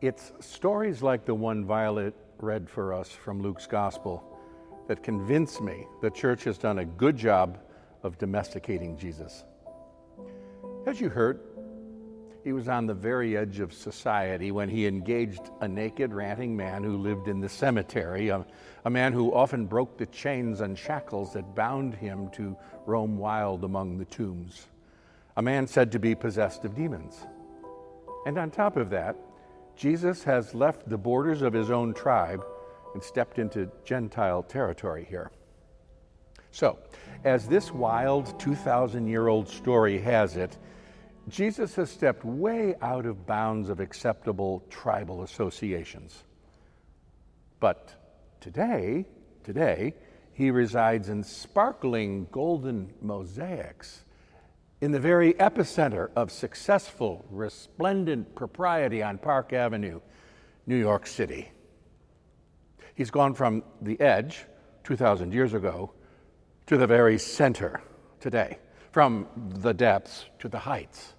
It's stories like the one Violet read for us from Luke's Gospel that convince me the church has done a good job of domesticating Jesus. As you heard, he was on the very edge of society when he engaged a naked, ranting man who lived in the cemetery, a, a, man who often broke the chains and shackles that bound him to roam wild among the tombs, a man said to be possessed of demons. And on top of that, Jesus has left the borders of his own tribe and stepped into Gentile territory here. So, as this wild 2,000 year old story has it, Jesus has stepped way out of bounds of acceptable tribal associations. But today, today, he resides in sparkling golden mosaics in the very epicenter of successful, resplendent propriety on Park Avenue, New York City. He's gone from the edge 2,000 years ago to the very center today, from the depths to the heights.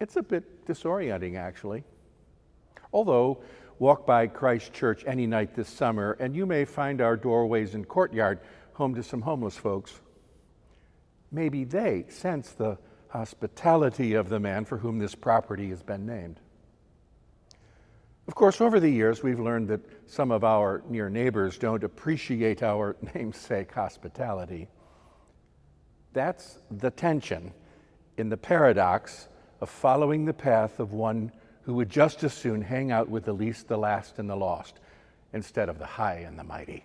It's a bit disorienting, actually. Although, walk by Christ Church any night this summer, and you may find our doorways and courtyard home to some homeless folks. Maybe they sense the hospitality of the man for whom this property has been named. Of course, over the years, we've learned that some of our near neighbors don't appreciate our namesake hospitality. That's the tension in the paradox of following the path of one who would just as soon hang out with the least, the last, and the lost instead of the high and the mighty.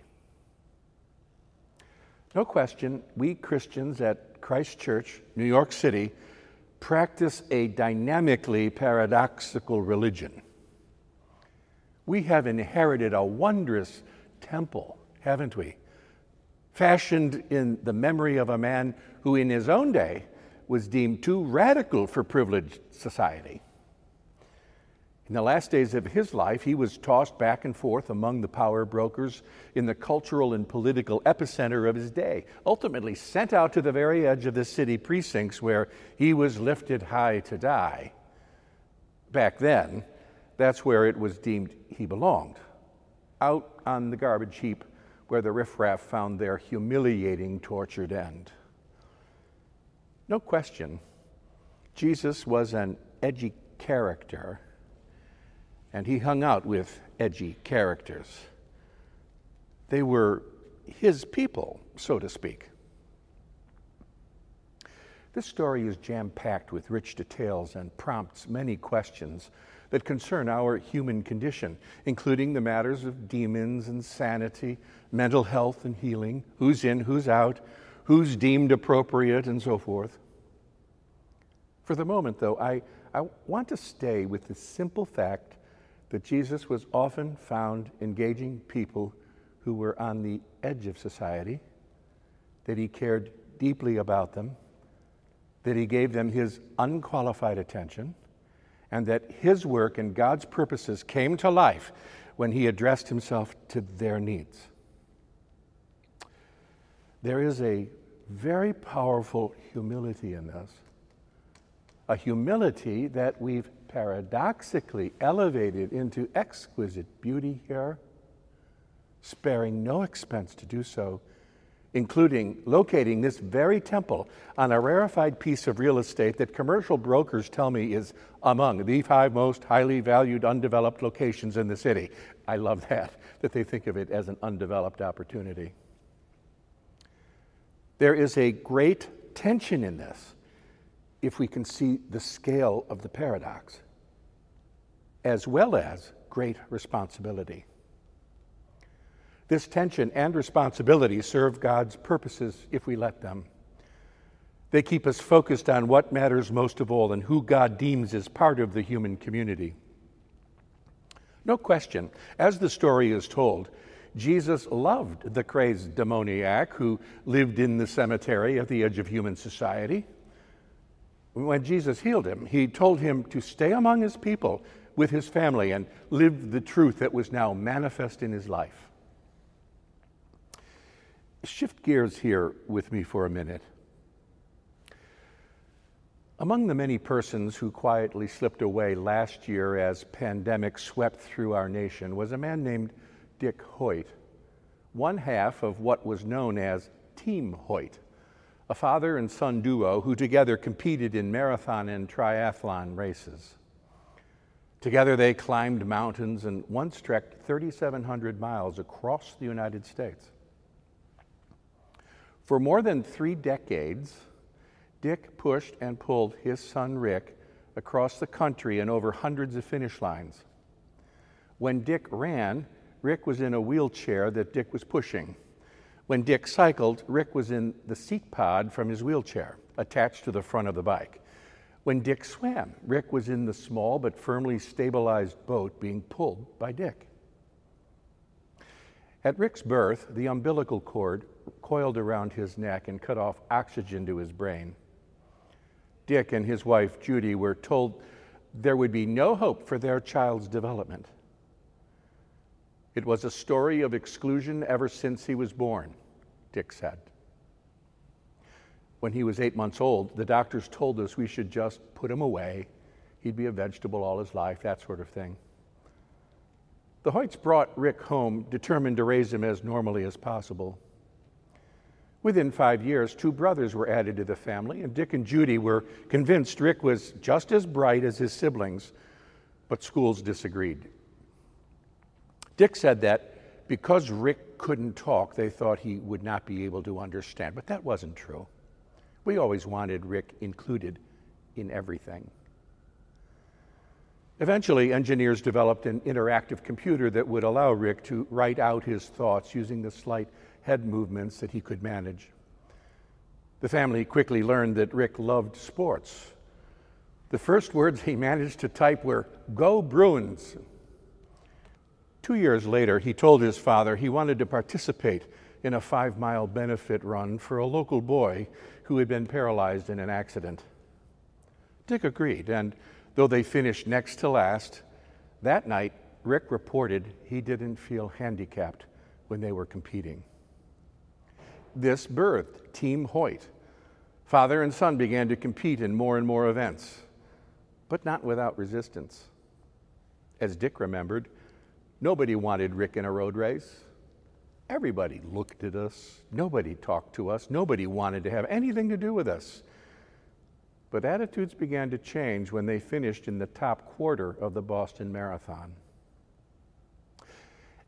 No question, we Christians at Christ Church, New York City, practice a dynamically paradoxical religion. We have inherited a wondrous temple, haven't we? Fashioned in the memory of a man who, in his own day, was deemed too radical for privileged society. In the last days of his life, he was tossed back and forth among the power brokers in the cultural and political epicenter of his day, ultimately sent out to the very edge of the city precincts where he was lifted high to die. Back then, that's where it was deemed he belonged, out on the garbage heap where the riffraff found their humiliating, tortured end. No question, Jesus was an edgy character, and he hung out with edgy characters. They were his people, so to speak. This story is jam packed with rich details and prompts many questions that concern our human condition, including the matters of demons and sanity, mental health and healing, who's in, who's out, who's deemed appropriate, and so forth. For the moment, though, I, I want to stay with the simple fact that Jesus was often found engaging people who were on the edge of society, that he cared deeply about them, that he gave them his unqualified attention, and that his work and God's purposes came to life when he addressed himself to their needs. There is a very powerful humility in this, a humility that we've paradoxically elevated into exquisite beauty here, sparing no expense to do so, including locating this very temple on a rarefied piece of real estate that commercial brokers tell me is among the five most highly valued undeveloped locations in the city. I love that, that they think of it as an undeveloped opportunity. There is a great tension in this if we can see the scale of the paradox, as well as great responsibility. This tension and responsibility serve God's purposes if we let them. They keep us focused on what matters most of all and who God deems as part of the human community. No question, as the story is told, Jesus loved the crazed demoniac who lived in the cemetery at the edge of human society. When Jesus healed him, he told him to stay among his people with his family and live the truth that was now manifest in his life shift gears here with me for a minute. Among the many persons who quietly slipped away last year as pandemic swept through our nation was a man named Dick Hoyt, one half of what was known as Team Hoyt, a father and son duo who together competed in marathon and triathlon races. Together they climbed mountains and once trekked 3,700 miles across the United States. For more than three decades, Dick pushed and pulled his son Rick across the country and over hundreds of finish lines. When Dick ran, Rick was in a wheelchair that Dick was pushing. When Dick cycled, Rick was in the seat pod from his wheelchair, attached to the front of the bike. When Dick swam, Rick was in the small but firmly stabilized boat being pulled by Dick. At Rick's birth, the umbilical cord coiled around his neck and cut off oxygen to his brain. Dick and his wife Judy were told there would be no hope for their child's development. It was a story of exclusion ever since he was born, Dick said. When he was eight months old, the doctors told us we should just put him away. He'd be a vegetable all his life, that sort of thing. The Hoyts brought Rick home, determined to raise him as normally as possible. Within five years, two brothers were added to the family, and Dick and Judy were convinced Rick was just as bright as his siblings, but schools disagreed. Dick said that because Rick couldn't talk, they thought he would not be able to understand, but that wasn't true. We always wanted Rick included in everything. Eventually, engineers developed an interactive computer that would allow Rick to write out his thoughts using the slight head movements that he could manage. The family quickly learned that Rick loved sports. The first words he managed to type were, Go Bruins! Two years later, he told his father he wanted to participate in a five mile benefit run for a local boy who had been paralyzed in an accident. Dick agreed, and though they finished next to last, that night Rick reported he didn't feel handicapped when they were competing this birthed Team Hoyt. Father and son began to compete in more and more events, but not without resistance. As Dick remembered, nobody wanted Rick in a road race. Everybody looked at us. Nobody talked to us. Nobody wanted to have anything to do with us. But attitudes began to change when they finished in the top quarter of the Boston Marathon.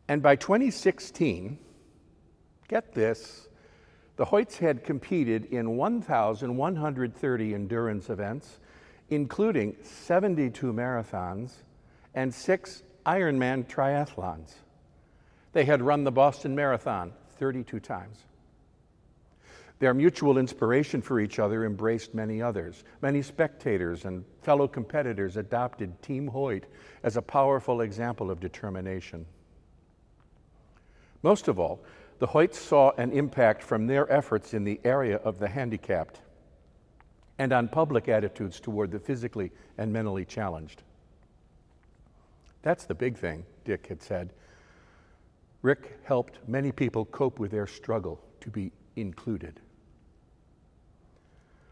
And by 2016, get this, the Hoyts had competed in 1,130 endurance events, including 72 marathons and six Ironman triathlons. They had run the Boston Marathon 32 times. Their mutual inspiration for each other embraced many others. Many spectators and fellow competitors adopted Team Hoyt as a powerful example of determination. Most of all, the Hoyts saw an impact from their efforts in the area of the handicapped and on public attitudes toward the physically and mentally challenged. That's the big thing, Dick had said. Rick helped many people cope with their struggle to be included.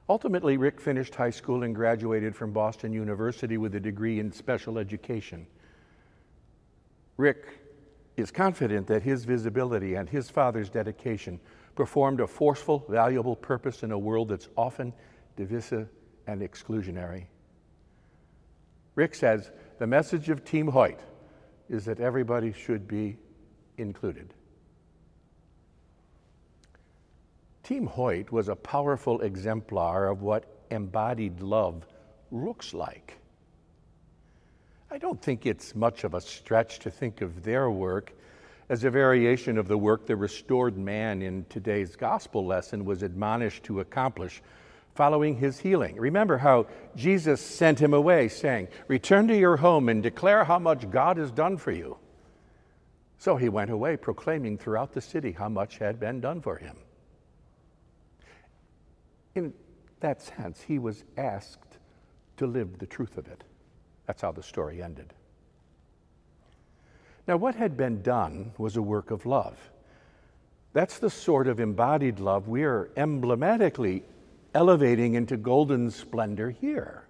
Ultimately, Rick finished high school and graduated from Boston University with a degree in special education. Rick is confident that his visibility and his father's dedication performed a forceful, valuable purpose in a world that's often divisive and exclusionary. Rick says the message of Team Hoyt is that everybody should be included. Team Hoyt was a powerful exemplar of what embodied love looks like. I don't think it's much of a stretch to think of their work as a variation of the work the restored man in today's gospel lesson was admonished to accomplish following his healing. Remember how Jesus sent him away, saying, Return to your home and declare how much God has done for you. So he went away, proclaiming throughout the city how much had been done for him. In that sense, he was asked to live the truth of it. That's how the story ended. Now, what had been done was a work of love. That's the sort of embodied love we are emblematically elevating into golden splendor here.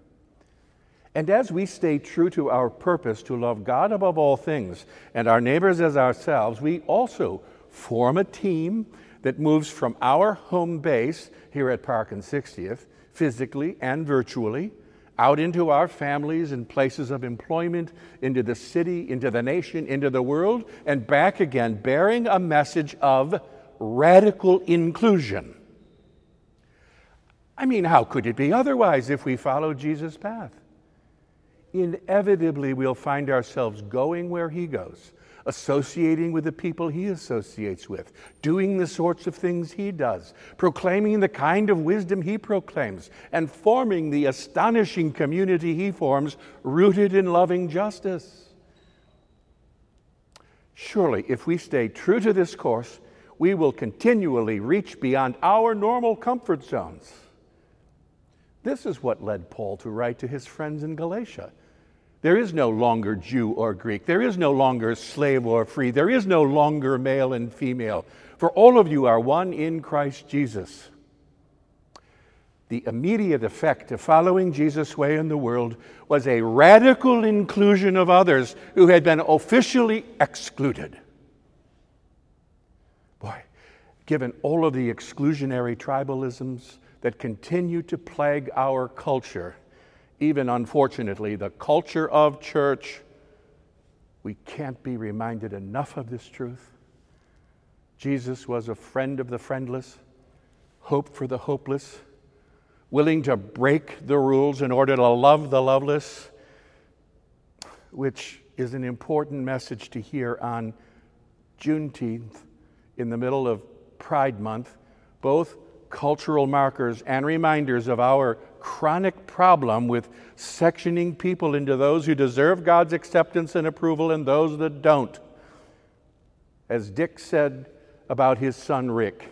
And as we stay true to our purpose to love God above all things and our neighbors as ourselves, we also form a team that moves from our home base here at Park and 60th, physically and virtually, out into our families and places of employment, into the city, into the nation, into the world, and back again, bearing a message of radical inclusion. I mean, how could it be otherwise if we follow Jesus' path? Inevitably, we'll find ourselves going where he goes, associating with the people he associates with, doing the sorts of things he does, proclaiming the kind of wisdom he proclaims, and forming the astonishing community he forms, rooted in loving justice. Surely, if we stay true to this course, we will continually reach beyond our normal comfort zones. This is what led Paul to write to his friends in Galatia. There is no longer Jew or Greek. There is no longer slave or free. There is no longer male and female. For all of you are one in Christ Jesus. The immediate effect of following Jesus' way in the world was a radical inclusion of others who had been officially excluded. Boy, given all of the exclusionary tribalisms that continue to plague our culture, even unfortunately, the culture of church, we can't be reminded enough of this truth. Jesus was a friend of the friendless, hope for the hopeless, willing to break the rules in order to love the loveless, which is an important message to hear on Juneteenth in the middle of Pride Month, both cultural markers and reminders of our chronic problem with sectioning people into those who deserve God's acceptance and approval and those that don't. As Dick said about his son Rick,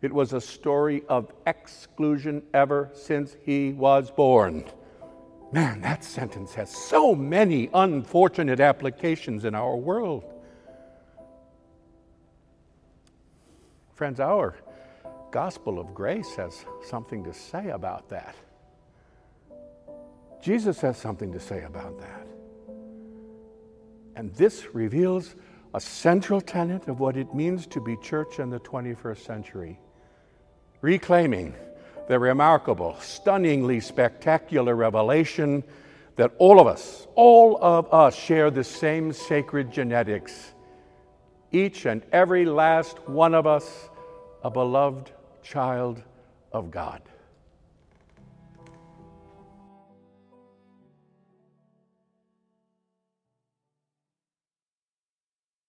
it was a story of exclusion ever since he was born. Man, that sentence has so many unfortunate applications in our world. Friends, our gospel of grace has something to say about that. Jesus has something to say about that. And this reveals a central tenet of what it means to be church in the 21st century, reclaiming the remarkable, stunningly spectacular revelation that all of us, all of us, share the same sacred genetics. Each and every last one of us, a beloved child of God.